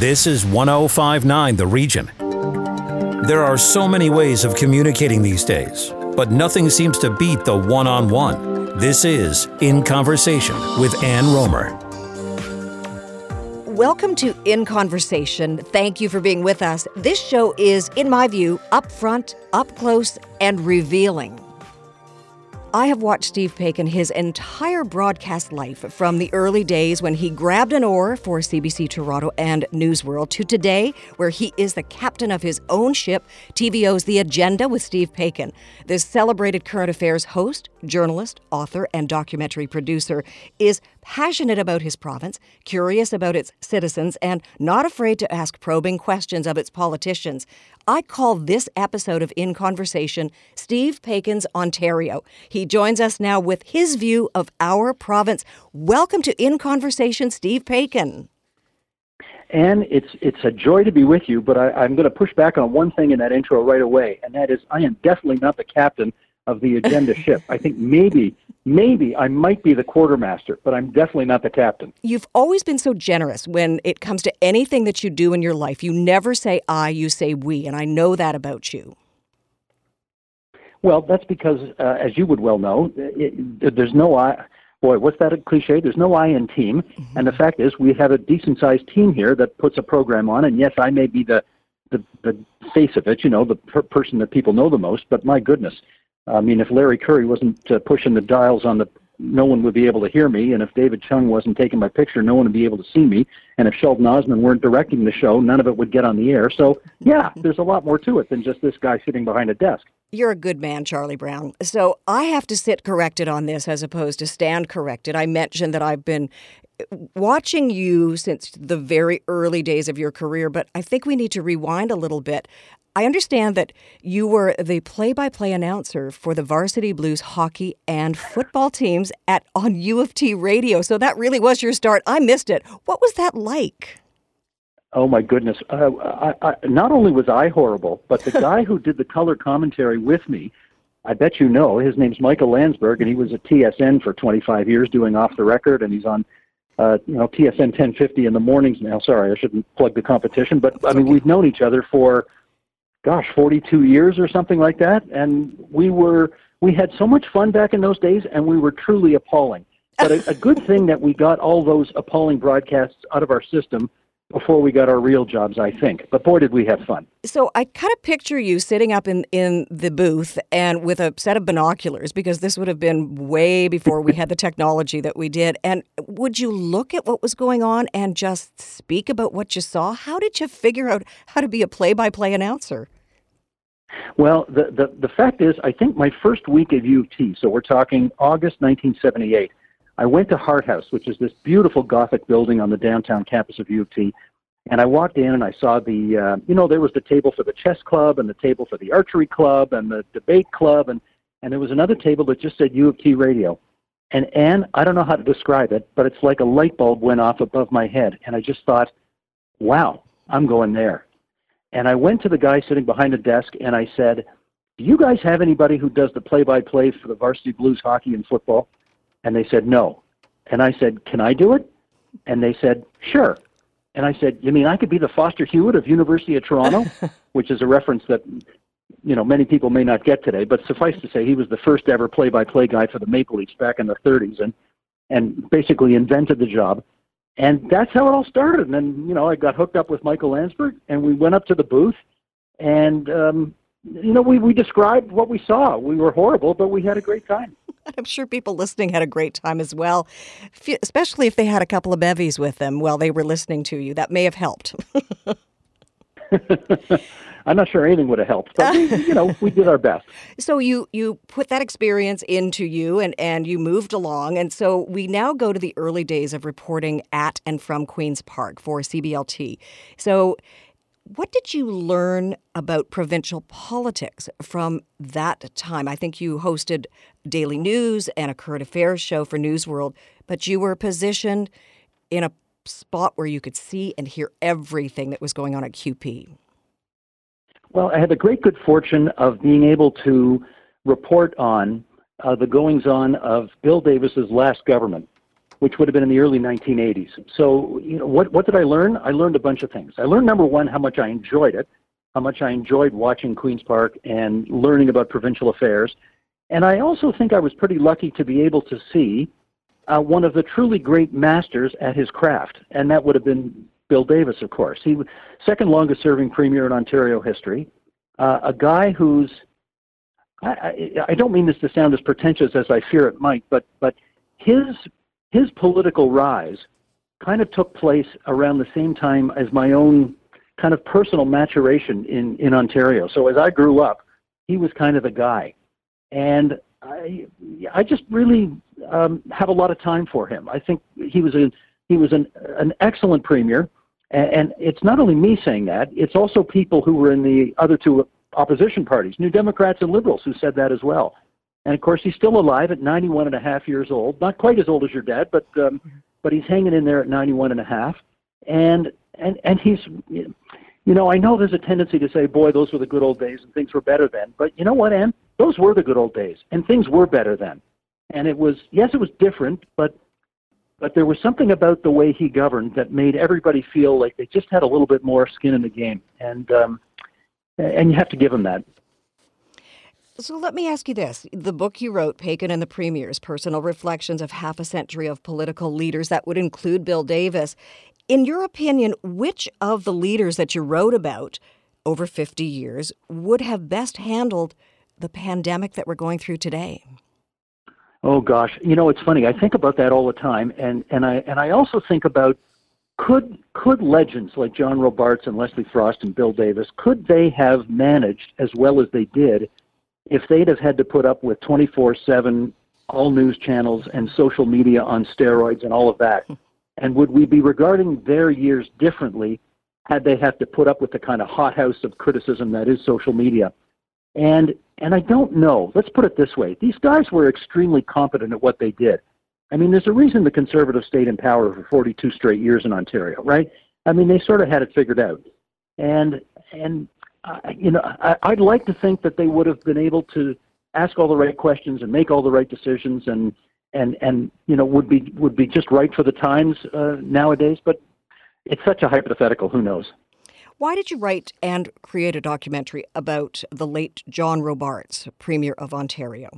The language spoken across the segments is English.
This is 1059 The Region. There are so many ways of communicating these days, but nothing seems to beat the one on one. This is In Conversation with Ann Rohmer. Welcome to In Conversation. Thank you for being with us. This show is, in my view, upfront, up close, and revealing. I have watched Steve Paikin his entire broadcast life from the early days when he grabbed an oar for CBC Toronto and Newsworld to today, where he is the captain of his own ship, TVO's The Agenda with Steve Paikin. This celebrated current affairs host, journalist, author, and documentary producer is passionate about his province, curious about its citizens, and not afraid to ask probing questions of its politicians. I call this episode of In Conversation Steve Paikin's Ontario. He joins us now with his view of our province. Welcome to In Conversation, Steve Paikin. And it's it's a joy to be with you, but I, I'm going to push back on one thing in that intro right away, and that is I am definitely not the captain of the agenda ship. I think maybe maybe I might be the quartermaster, but I'm definitely not the captain. You've always been so generous when it comes to anything that you do in your life. You never say I, you say we, and I know that about you. Well, that's because, uh, as you would well know, it, there's no I. Boy, what's that a cliche? There's no I in team, mm-hmm. and the fact is, we have a decent-sized team here that puts a program on. And yes, I may be the the, the face of it, you know, the per- person that people know the most. But my goodness, I mean, if Larry Curry wasn't uh, pushing the dials on the, no one would be able to hear me. And if David Chung wasn't taking my picture, no one would be able to see me. And if Sheldon Osman weren't directing the show, none of it would get on the air. So, yeah, there's a lot more to it than just this guy sitting behind a desk. You're a good man, Charlie Brown. So I have to sit corrected on this as opposed to stand corrected. I mentioned that I've been watching you since the very early days of your career, but I think we need to rewind a little bit. I understand that you were the play-by-play announcer for the Varsity Blues hockey and football teams at on U of T radio. So that really was your start. I missed it. What was that like? Oh my goodness! Uh, I, I, not only was I horrible, but the guy who did the color commentary with me, I bet you know, his name's Michael Landsberg, and he was at TSN for 25 years doing off the record, and he's on uh, you know, TSN 1050 in the mornings now. Sorry, I shouldn't plug the competition, but I mean, we've known each other for gosh, 42 years or something like that. And we were, we had so much fun back in those days, and we were truly appalling. But a, a good thing that we got all those appalling broadcasts out of our system before we got our real jobs, I think. But boy, did we have fun. So I kind of picture you sitting up in, in the booth and with a set of binoculars, because this would have been way before we had the technology that we did. And would you look at what was going on and just speak about what you saw? How did you figure out how to be a play by play announcer? Well, the, the, the fact is, I think my first week at U of T, so we're talking August 1978, I went to Hart House, which is this beautiful Gothic building on the downtown campus of U of T. And I walked in and I saw the, uh, you know, there was the table for the chess club and the table for the archery club and the debate club. And, and there was another table that just said U of T radio. And Ann, I don't know how to describe it, but it's like a light bulb went off above my head. And I just thought, wow, I'm going there. And I went to the guy sitting behind the desk and I said, Do you guys have anybody who does the play by play for the varsity blues hockey and football? And they said, no. And I said, can I do it? And they said, sure. And I said, you mean I could be the Foster Hewitt of University of Toronto? Which is a reference that, you know, many people may not get today. But suffice to say, he was the first ever play-by-play guy for the Maple Leafs back in the 30s and, and basically invented the job. And that's how it all started. And then, you know, I got hooked up with Michael Landsberg, and we went up to the booth, and um, you know, we, we described what we saw. We were horrible, but we had a great time. I'm sure people listening had a great time as well, especially if they had a couple of bevies with them while they were listening to you. That may have helped. I'm not sure anything would have helped, but we, you know, we did our best. So you you put that experience into you, and and you moved along, and so we now go to the early days of reporting at and from Queens Park for CBLT. So what did you learn about provincial politics from that time? I think you hosted Daily News and a current affairs show for Newsworld, but you were positioned in a spot where you could see and hear everything that was going on at QP. Well, I had the great good fortune of being able to report on uh, the goings on of Bill Davis's last government. Which would have been in the early 1980s. So, you know, what, what did I learn? I learned a bunch of things. I learned, number one, how much I enjoyed it, how much I enjoyed watching Queen's Park and learning about provincial affairs. And I also think I was pretty lucky to be able to see uh, one of the truly great masters at his craft, and that would have been Bill Davis, of course. He was second longest serving premier in Ontario history, uh, a guy who's I, I, I don't mean this to sound as pretentious as I fear it might, but but his his political rise kind of took place around the same time as my own kind of personal maturation in in Ontario. So as I grew up, he was kind of the guy, and I I just really um, have a lot of time for him. I think he was a he was an an excellent premier, and, and it's not only me saying that; it's also people who were in the other two opposition parties, New Democrats and Liberals, who said that as well. And of course, he's still alive at 91 and a half years old. Not quite as old as your dad, but um, but he's hanging in there at 91 and a half. And and and he's, you know, I know there's a tendency to say, boy, those were the good old days and things were better then. But you know what, Ann? Those were the good old days, and things were better then. And it was yes, it was different, but but there was something about the way he governed that made everybody feel like they just had a little bit more skin in the game. And um, and you have to give him that. So let me ask you this. The book you wrote, Paikin and the Premiers Personal Reflections of Half a Century of Political Leaders, that would include Bill Davis. In your opinion, which of the leaders that you wrote about over 50 years would have best handled the pandemic that we're going through today? Oh gosh, you know it's funny. I think about that all the time, and and I and I also think about could could legends like John Robarts and Leslie Frost and Bill Davis could they have managed as well as they did if they'd have had to put up with 24/7 all news channels and social media on steroids and all of that hmm. and would we be regarding their years differently had they had to put up with the kind of hothouse of criticism that is social media? And and I don't know. Let's put it this way. These guys were extremely competent at what they did. I mean, there's a reason the Conservatives stayed in power for 42 straight years in Ontario, right? I mean, they sort of had it figured out, and and uh, you know, I, I'd like to think that they would have been able to ask all the right questions and make all the right decisions, and and and you know, would be would be just right for the times uh, nowadays. But it's such a hypothetical. Who knows? Why did you write and create a documentary about the late John Robarts, Premier of Ontario?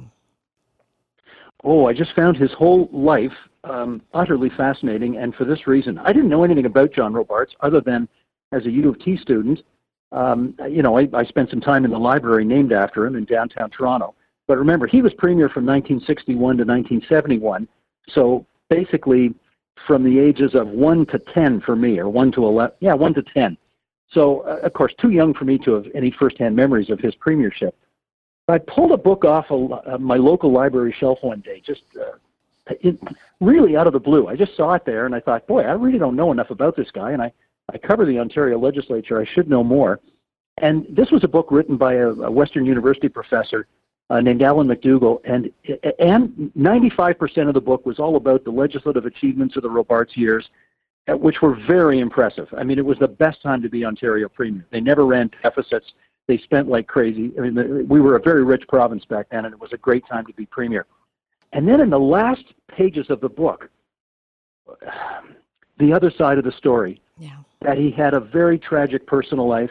Oh, I just found his whole life um, utterly fascinating, and for this reason, I didn't know anything about John Robarts other than as a U of T student. Um, you know, I, I spent some time in the library named after him in downtown Toronto. But remember, he was premier from 1961 to 1971. So basically, from the ages of 1 to 10 for me, or 1 to 11, yeah, 1 to 10. So, uh, of course, too young for me to have any firsthand memories of his premiership. I pulled a book off a, uh, my local library shelf one day, just uh, it, really out of the blue. I just saw it there, and I thought, boy, I really don't know enough about this guy, and I I cover the Ontario legislature. I should know more. And this was a book written by a, a Western University professor uh, named Alan McDougall, and and 95% of the book was all about the legislative achievements of the Robarts years, uh, which were very impressive. I mean, it was the best time to be Ontario premier. They never ran deficits they spent like crazy. I mean, we were a very rich province back then, and it was a great time to be premier. And then in the last pages of the book, the other side of the story, yeah. That he had a very tragic personal life.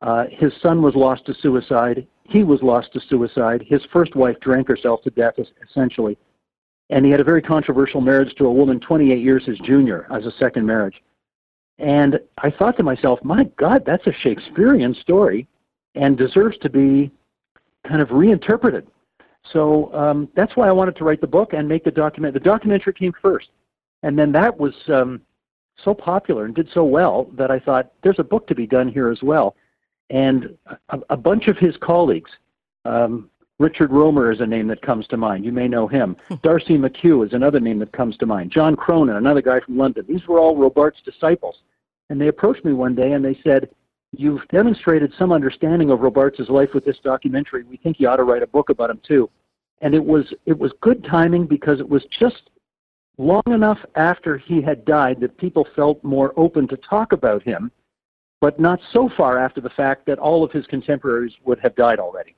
Uh, his son was lost to suicide. He was lost to suicide. His first wife drank herself to death, essentially. And he had a very controversial marriage to a woman 28 years his junior as a second marriage. And I thought to myself, my God, that's a Shakespearean story and deserves to be kind of reinterpreted. So um, that's why I wanted to write the book and make the document. The documentary came first, and then that was um, so popular and did so well that I thought there's a book to be done here as well. And a, a bunch of his colleagues, um, Richard Rohmer is a name that comes to mind. You may know him. Darcy McKeough is another name that comes to mind. John Cronin, another guy from London. These were all Robarts' disciples. And they approached me one day and they said, You've demonstrated some understanding of Robarts' life with this documentary. We think you ought to write a book about him too. And it was it was good timing because it was just long enough after he had died that people felt more open to talk about him, but not so far after the fact that all of his contemporaries would have died already.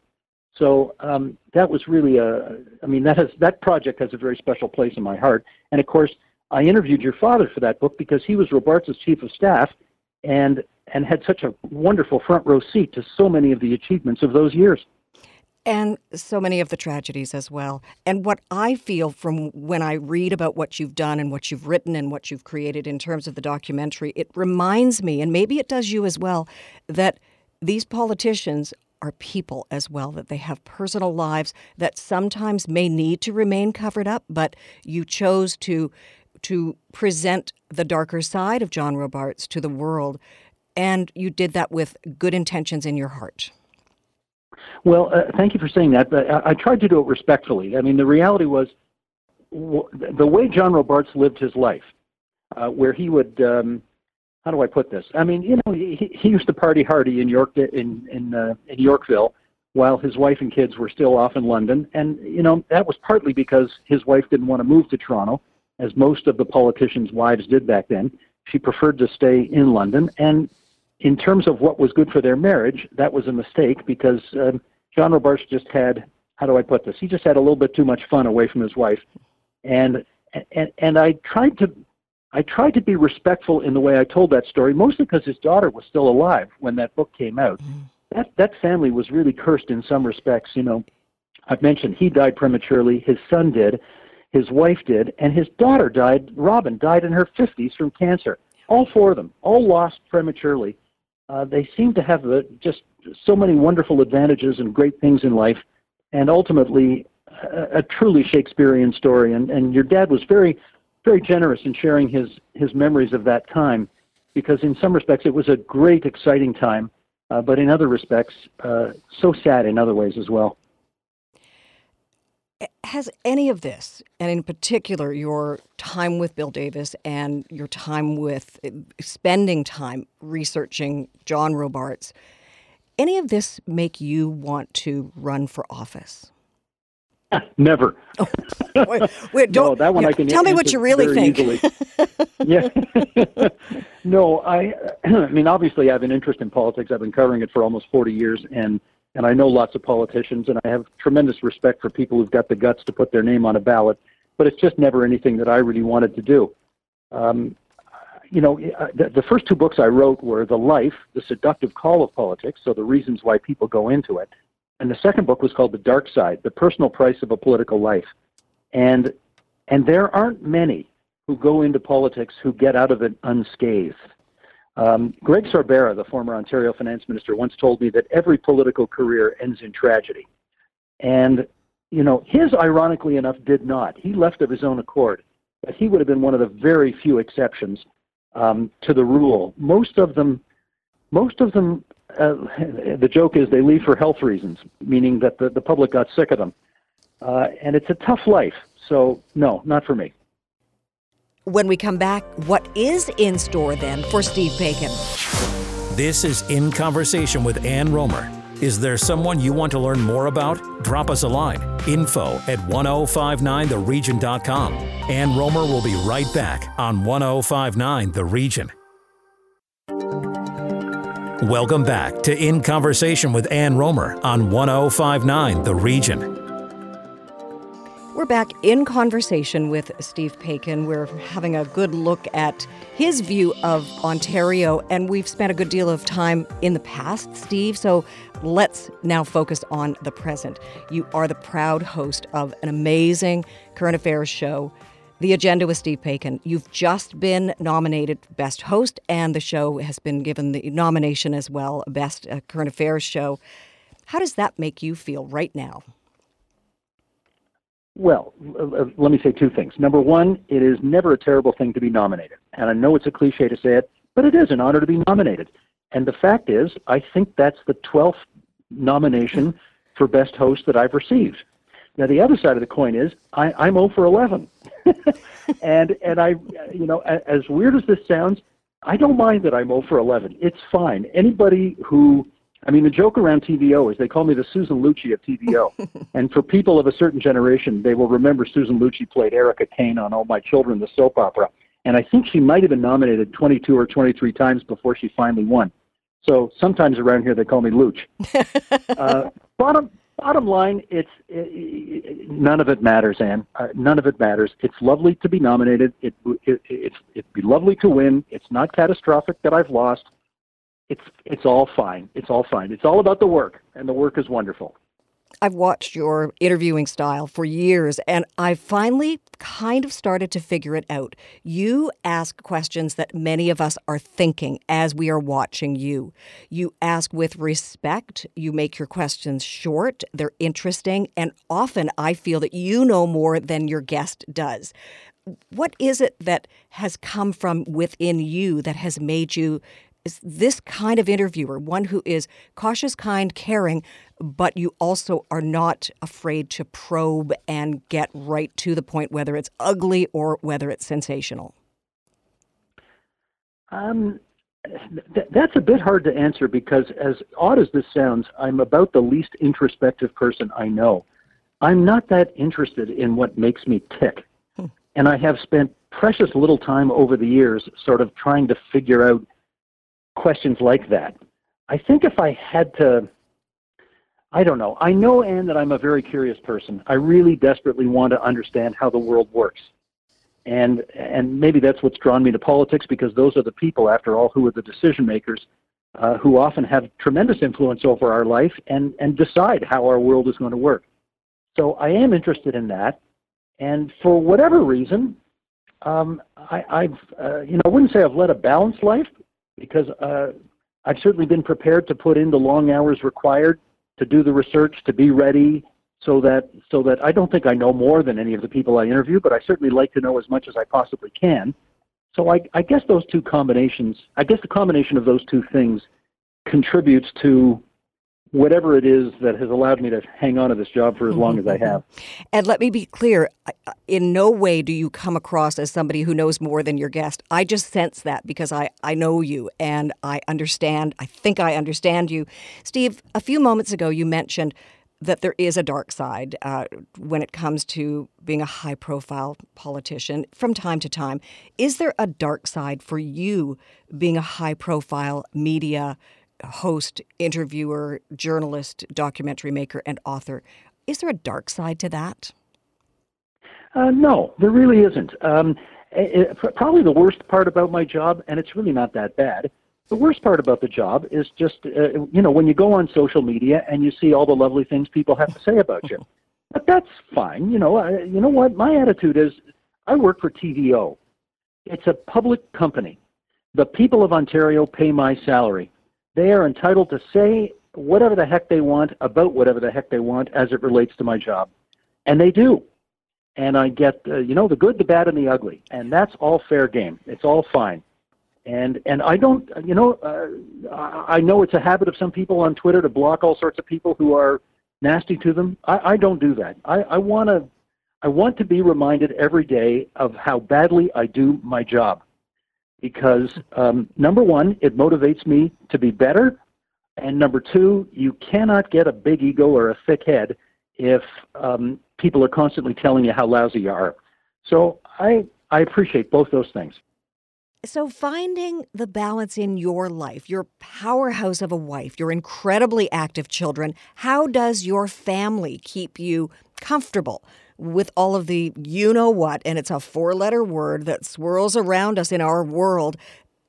So um, that was really a, I mean, that has that project has a very special place in my heart. And of course, I interviewed your father for that book because he was Robarts' chief of staff and and had such a wonderful front row seat to so many of the achievements of those years. And so many of the tragedies as well. And what I feel from when I read about what you've done and what you've written and what you've created in terms of the documentary, it reminds me, and maybe it does you as well, that these politicians are people as well, that they have personal lives that sometimes may need to remain covered up, but you chose to to present the darker side of John Robarts to the world, and you did that with good intentions in your heart. Well, uh, thank you for saying that, but I, I, tried to do it respectfully. I mean, the reality was w- the way John Robarts lived his life, uh, where he would, um, how do I put this? I mean, you know, he, he used to party hardy in York in in, uh, in Yorkville, while his wife and kids were still off in London, and you know that was partly because his wife didn't want to move to Toronto, as most of the politicians' wives did back then. She preferred to stay in London, and in terms of what was good for their marriage, that was a mistake because um, John Robarts just had how do I put this? He just had a little bit too much fun away from his wife, and and and I tried to I tried to be respectful in the way I told that story, mostly because his daughter was still alive when that book came out. Mm. That that family was really cursed in some respects. You know, I've mentioned he died prematurely. His son did, his wife did, and his daughter died. Robin died in her 50s from cancer. All four of them, all lost prematurely uh, they seem to have uh, just so many wonderful advantages and great things in life, and ultimately a, a truly Shakespearean story. And, and your dad was very, very generous in sharing his, his memories of that time, because in some respects it was a great, exciting time, uh, but in other respects, uh, so sad in other ways as well has any of this, and in particular your time with Bill Davis and your time with spending time researching John Robarts, any of this make you want to run for office? Never. Oh, wait, wait, don't, no, that one I can tell me what you really think. yeah. no, I. I mean, obviously, I have an interest in politics. I've been covering it for almost 40 years, and and I know lots of politicians, and I have tremendous respect for people who've got the guts to put their name on a ballot. But it's just never anything that I really wanted to do. Um, you know, the, the first two books I wrote were The Life, The Seductive Call of Politics, so the reasons why people go into it. And the second book was called The Dark Side, The Personal Price of a Political Life. And, and there aren't many who go into politics who get out of it unscathed. Um, Greg Sorbara, the former Ontario finance minister, once told me that every political career ends in tragedy. And, you know, his, ironically enough, did not. He left of his own accord. But he would have been one of the very few exceptions um, to the rule. Most of them, most of them, uh, the joke is they leave for health reasons, meaning that the, the public got sick of them. Uh, and it's a tough life. So, no, not for me. When we come back, what is in store then for Steve Paikin? This is In Conversation with Ann Rohmer. Is there someone you want to learn more about? Drop us a line info at 1059theregion.com. Ann Rohmer will be right back on 1059 The Region. Welcome back to In Conversation with Ann Rohmer on 1059 The Region. We're back in conversation with Steve Paikin. We're having a good look at his view of Ontario, and we've spent a good deal of time in the past, Steve. So let's now focus on the present. You are the proud host of an amazing current affairs show, The Agenda with Steve Paikin. You've just been nominated Best Host, and the show has been given the nomination as well, Best uh, Current Affairs Show. How does that make you feel right now? Well, uh, let me say two things. Number one, it is never a terrible thing to be nominated. And I know it's a cliche to say it, but it is an honor to be nominated. And the fact is, I think that's the 12th nomination for Best Host that I've received. Now, the other side of the coin is I, I'm 0 for 11. and, and I, you know, as weird as this sounds, I don't mind that I'm 0 for 11. It's fine. Anybody who I mean, the joke around TVO is they call me the Susan Lucci of TVO. and for people of a certain generation, they will remember Susan Lucci played Erica Kane on All My Children, the soap opera. And I think she might have been nominated 22 or 23 times before she finally won. So sometimes around here they call me Luch. uh, bottom, bottom line, it's it, it, none of it matters, Ann. Uh, none of it matters. It's lovely to be nominated. It, it it's it'd be lovely to win. It's not catastrophic that I've lost. It's it's all fine. It's all fine. It's all about the work, and the work is wonderful. I've watched your interviewing style for years, and I finally kind of started to figure it out. You ask questions that many of us are thinking as we are watching you. You ask with respect, you make your questions short, they're interesting, and often I feel that you know more than your guest does. What is it that has come from within you that has made you is this kind of interviewer, one who is cautious, kind, caring, but you also are not afraid to probe and get right to the point, whether it's ugly or whether it's sensational? Um, th- that's a bit hard to answer because, as odd as this sounds, I'm about the least introspective person I know. I'm not that interested in what makes me tick. Hmm. And I have spent precious little time over the years sort of trying to figure out questions like that. I think if I had to, I don't know. I know, Ann, that I'm a very curious person. I really desperately want to understand how the world works. And, and maybe that's what's drawn me to politics because those are the people, after all, who are the decision makers, uh, who often have tremendous influence over our life and, and decide how our world is going to work. So I am interested in that. And for whatever reason, um, I, I've, uh, you know, I wouldn't say I've led a balanced life, because uh, I've certainly been prepared to put in the long hours required to do the research, to be ready, so that so that I don't think I know more than any of the people I interview, but I certainly like to know as much as I possibly can. So I, I guess those two combinations, I guess the combination of those two things contributes to whatever it is that has allowed me to hang on to this job for as long as I mm-hmm. have. And let me be clear in no way do you come across as somebody who knows more than your guest. I just sense that because I, I know you and I understand, I think I understand you. Steve, a few moments ago you mentioned that there is a dark side uh, when it comes to being a high profile politician from time to time. Is there a dark side for you being a high profile media host, interviewer, journalist, documentary maker, and author. Is there a dark side to that? Uh, no, there really isn't. Um, it, probably the worst part about my job, and it's really not that bad. The worst part about the job is just, uh, you know, when you go on social media and you see all the lovely things people have to say about you. But that's fine. You know, I, you know what? My attitude is, I work for TVO. It's a public company. The people of Ontario pay my salary. They are entitled to say whatever the heck they want about whatever the heck they want as it relates to my job. And they do. And I get, uh, you know, the good, the bad, and the ugly. And that's all fair game. It's all fine. And and I don't, you know, uh, I know it's a habit of some people on Twitter to block all sorts of people who are nasty to them. I, I don't do that. I, I want to I want to be reminded every day of how badly I do my job because um, number one, it motivates me to be better, and number two, you cannot get a big ego or a thick head if um, people are constantly telling you how lousy you are. So I I appreciate both those things. So, finding the balance in your life, your powerhouse of a wife, your incredibly active children, how does your family keep you comfortable with all of the you know what, and it's a four letter word that swirls around us in our world.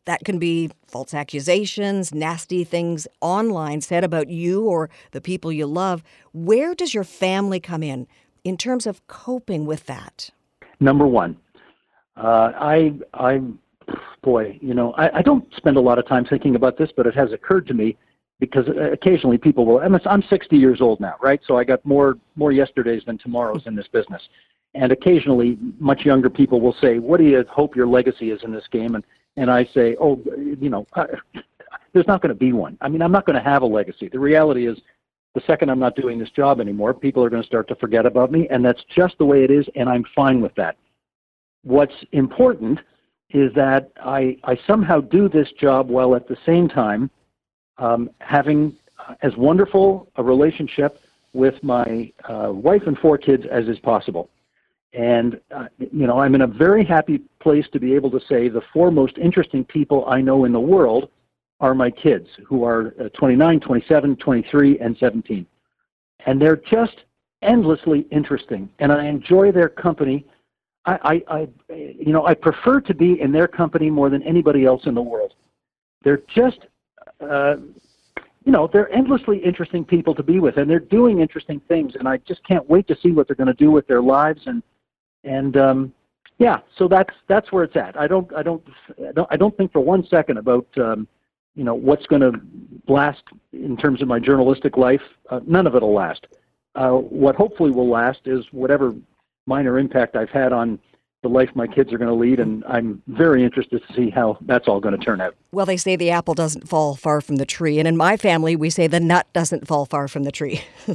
That can be false accusations, nasty things online said about you or the people you love. Where does your family come in in terms of coping with that? Number one, uh, I, I, boy, you know, I, I don't spend a lot of time thinking about this, but it has occurred to me because uh, occasionally people will. I'm, I'm 60 years old now, right? So I got more more yesterdays than tomorrows in this business, and occasionally much younger people will say, "What do you hope your legacy is in this game?" And and I say, "Oh, you know, I, there's not going to be one. I mean, I'm not going to have a legacy. The reality is." The second I'm not doing this job anymore, people are going to start to forget about me, and that's just the way it is, and I'm fine with that. What's important is that I, I somehow do this job while at the same time um, having as wonderful a relationship with my uh, wife and four kids as is possible. And, uh, you know, I'm in a very happy place to be able to say the four most interesting people I know in the world are my kids, who are uh, 29, 27, 23, and 17. and they're just endlessly interesting, and I enjoy their company. I, I, I, you know, I prefer to be in their company more than anybody else in the world. They're just, uh, you know, they're endlessly interesting people to be with, and they're doing interesting things, and I just can't wait to see what they're going to do with their lives, and and um, yeah, so that's that's where it's at. I don't, I don't, I don't, I don't think for one second about. Um, you know what's going to last in terms of my journalistic life. Uh, none of it will last. Uh, what hopefully will last is whatever minor impact I've had on the life my kids are going to lead, and I'm very interested to see how that's all going to turn out. Well, they say the apple doesn't fall far from the tree, and in my family, we say the nut doesn't fall far from the tree.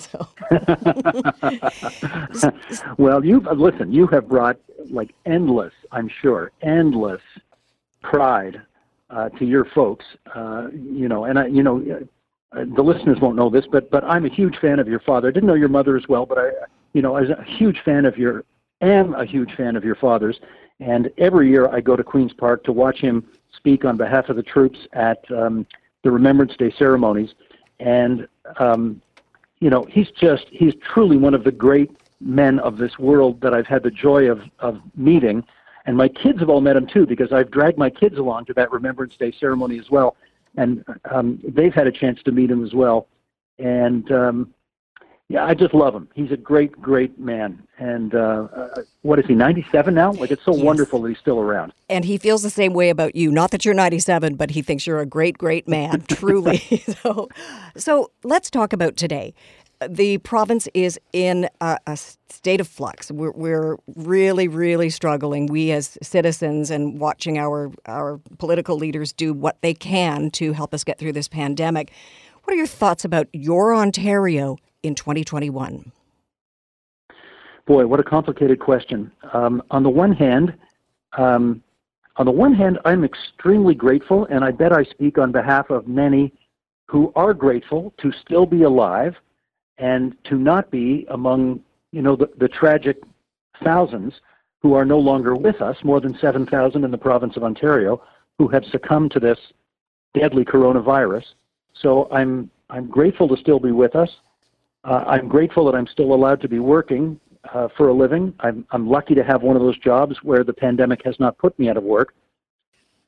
well, you listen. You have brought like endless, I'm sure, endless pride uh, to your folks. Uh, you know, and I, you know, uh, the listeners won't know this, but but I'm a huge fan of your father. I didn't know your mother as well, but I, you know, I was a huge fan of your, am a huge fan of your father's. And every year I go to Queens Park to watch him speak on behalf of the troops at um, the Remembrance Day ceremonies. And um, you know, he's just he's truly one of the great men of this world that I've had the joy of of meeting. And my kids have all met him too because I've dragged my kids along to that Remembrance Day ceremony as well and um, they've had a chance to meet him as well. And um, yeah, I just love him. He's a great, great man. And uh, uh, what is he, 97 now? Like, it's so yes. wonderful that he's still around. And he feels the same way about you. Not that you're 97, but he thinks you're a great, great man, truly. so, so let's talk about today the province is in a, a state of flux. We're, we're, really, really struggling. We, as citizens, and watching our our political leaders do what they can to help us get through this pandemic. What are your thoughts about your Ontario in 2021? Boy, what a complicated question. Um, on the one hand, um, on the one hand, I'm extremely grateful, and I bet I speak on behalf of many who are grateful to still be alive and to not be among you know the, the tragic thousands who are no longer with us, more than 7,000 in the province of Ontario, who have succumbed to this deadly coronavirus. So I'm I'm grateful to still be with us. Uh, I'm grateful that I'm still allowed to be working uh, for a living. I'm I'm lucky to have one of those jobs where the pandemic has not put me out of work.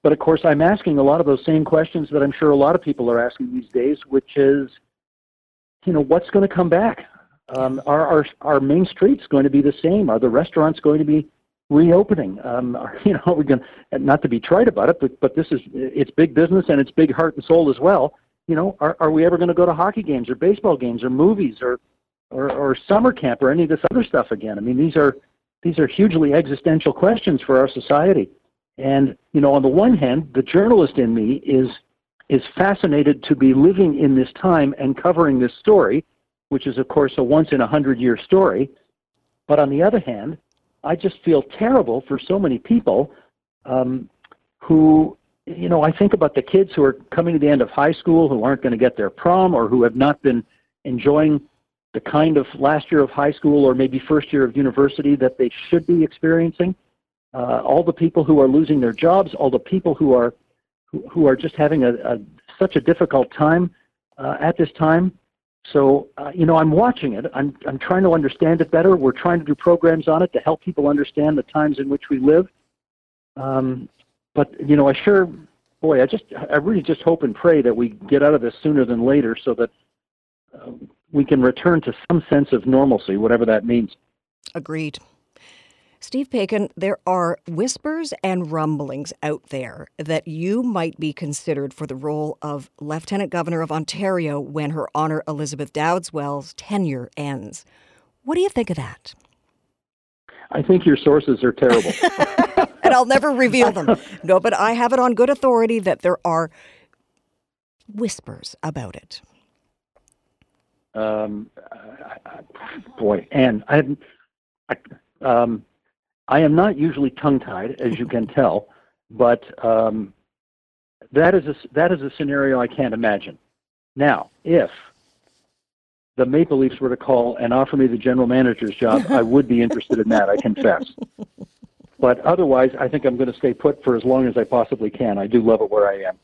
But of course, I'm asking a lot of those same questions that I'm sure a lot of people are asking these days, which is, you know, what's going to come back? Um, are our our main streets going to be the same? Are the restaurants going to be reopening? Um, are, you know, we're going not to be trite about it, but but this is it's big business and it's big heart and soul as well. You know, are are we ever going to go to hockey games or baseball games or movies or or, or summer camp or any of this other stuff again? I mean, these are these are hugely existential questions for our society. And you know, on the one hand, the journalist in me is is fascinated to be living in this time and covering this story, which is, of course, a once in a hundred year story. But on the other hand, I just feel terrible for so many people um, who, you know, I think about the kids who are coming to the end of high school who aren't going to get their prom or who have not been enjoying the kind of last year of high school or maybe first year of university that they should be experiencing. Uh, all the people who are losing their jobs, all the people who are who, who are just having a, a such a difficult time uh, at this time. So, uh, you know, I'm watching it. I'm, I'm trying to understand it better. We're trying to do programs on it to help people understand the times in which we live. Um, but, you know, I sure, boy, I just, I really just hope and pray that we get out of this sooner than later so that uh, we can return to some sense of normalcy, whatever that means. Agreed. Steve Paikin, there are whispers and rumblings out there that you might be considered for the role of Lieutenant Governor of Ontario when Her Honor Elizabeth Dowdeswell's tenure ends. What do you think of that? I think your sources are terrible. and I'll never reveal them. No, but I have it on good authority that there are whispers about it. Um, boy, and I, I um, I am not usually tongue-tied, as you can tell, but um, that is a that is a scenario I can't imagine. Now, if the Maple Leafs were to call and offer me the general manager's job, I would be interested in that. I confess. But otherwise, I think I'm going to stay put for as long as I possibly can. I do love it where I am.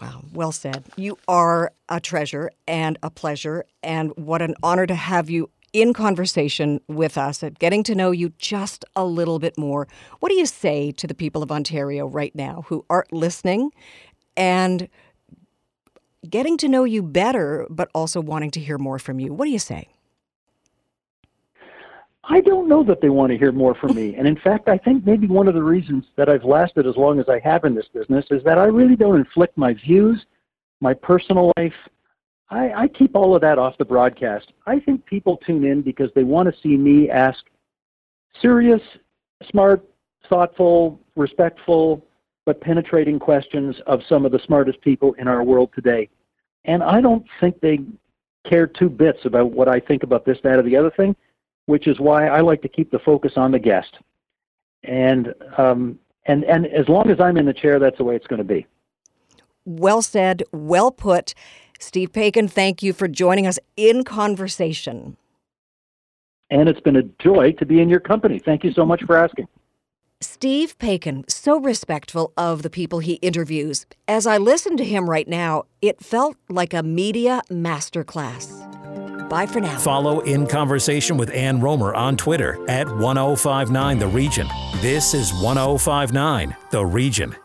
Wow, well said. You are a treasure and a pleasure, and what an honor to have you in conversation with us at getting to know you just a little bit more. What do you say to the people of Ontario right now who aren't listening and getting to know you better, but also wanting to hear more from you? What do you say? I don't know that they want to hear more from me. And in fact, I think maybe one of the reasons that I've lasted as long as I have in this business is that I really don't inflict my views, my personal life. I, I keep all of that off the broadcast. I think people tune in because they want to see me ask serious, smart, thoughtful, respectful, but penetrating questions of some of the smartest people in our world today. And I don't think they care two bits about what I think about this, that, or the other thing which is why I like to keep the focus on the guest. And um, and and as long as I'm in the chair, that's the way it's going to be. Well said, well put. Steve Paikin, thank you for joining us in conversation. And it's been a joy to be in your company. Thank you so much for asking. Steve Paikin, so respectful of the people he interviews. As I listen to him right now, it felt like a media masterclass. Bye for now. Follow In Conversation with Ann Rohmer on Twitter at 1059 The Region. This is 1059 The Region.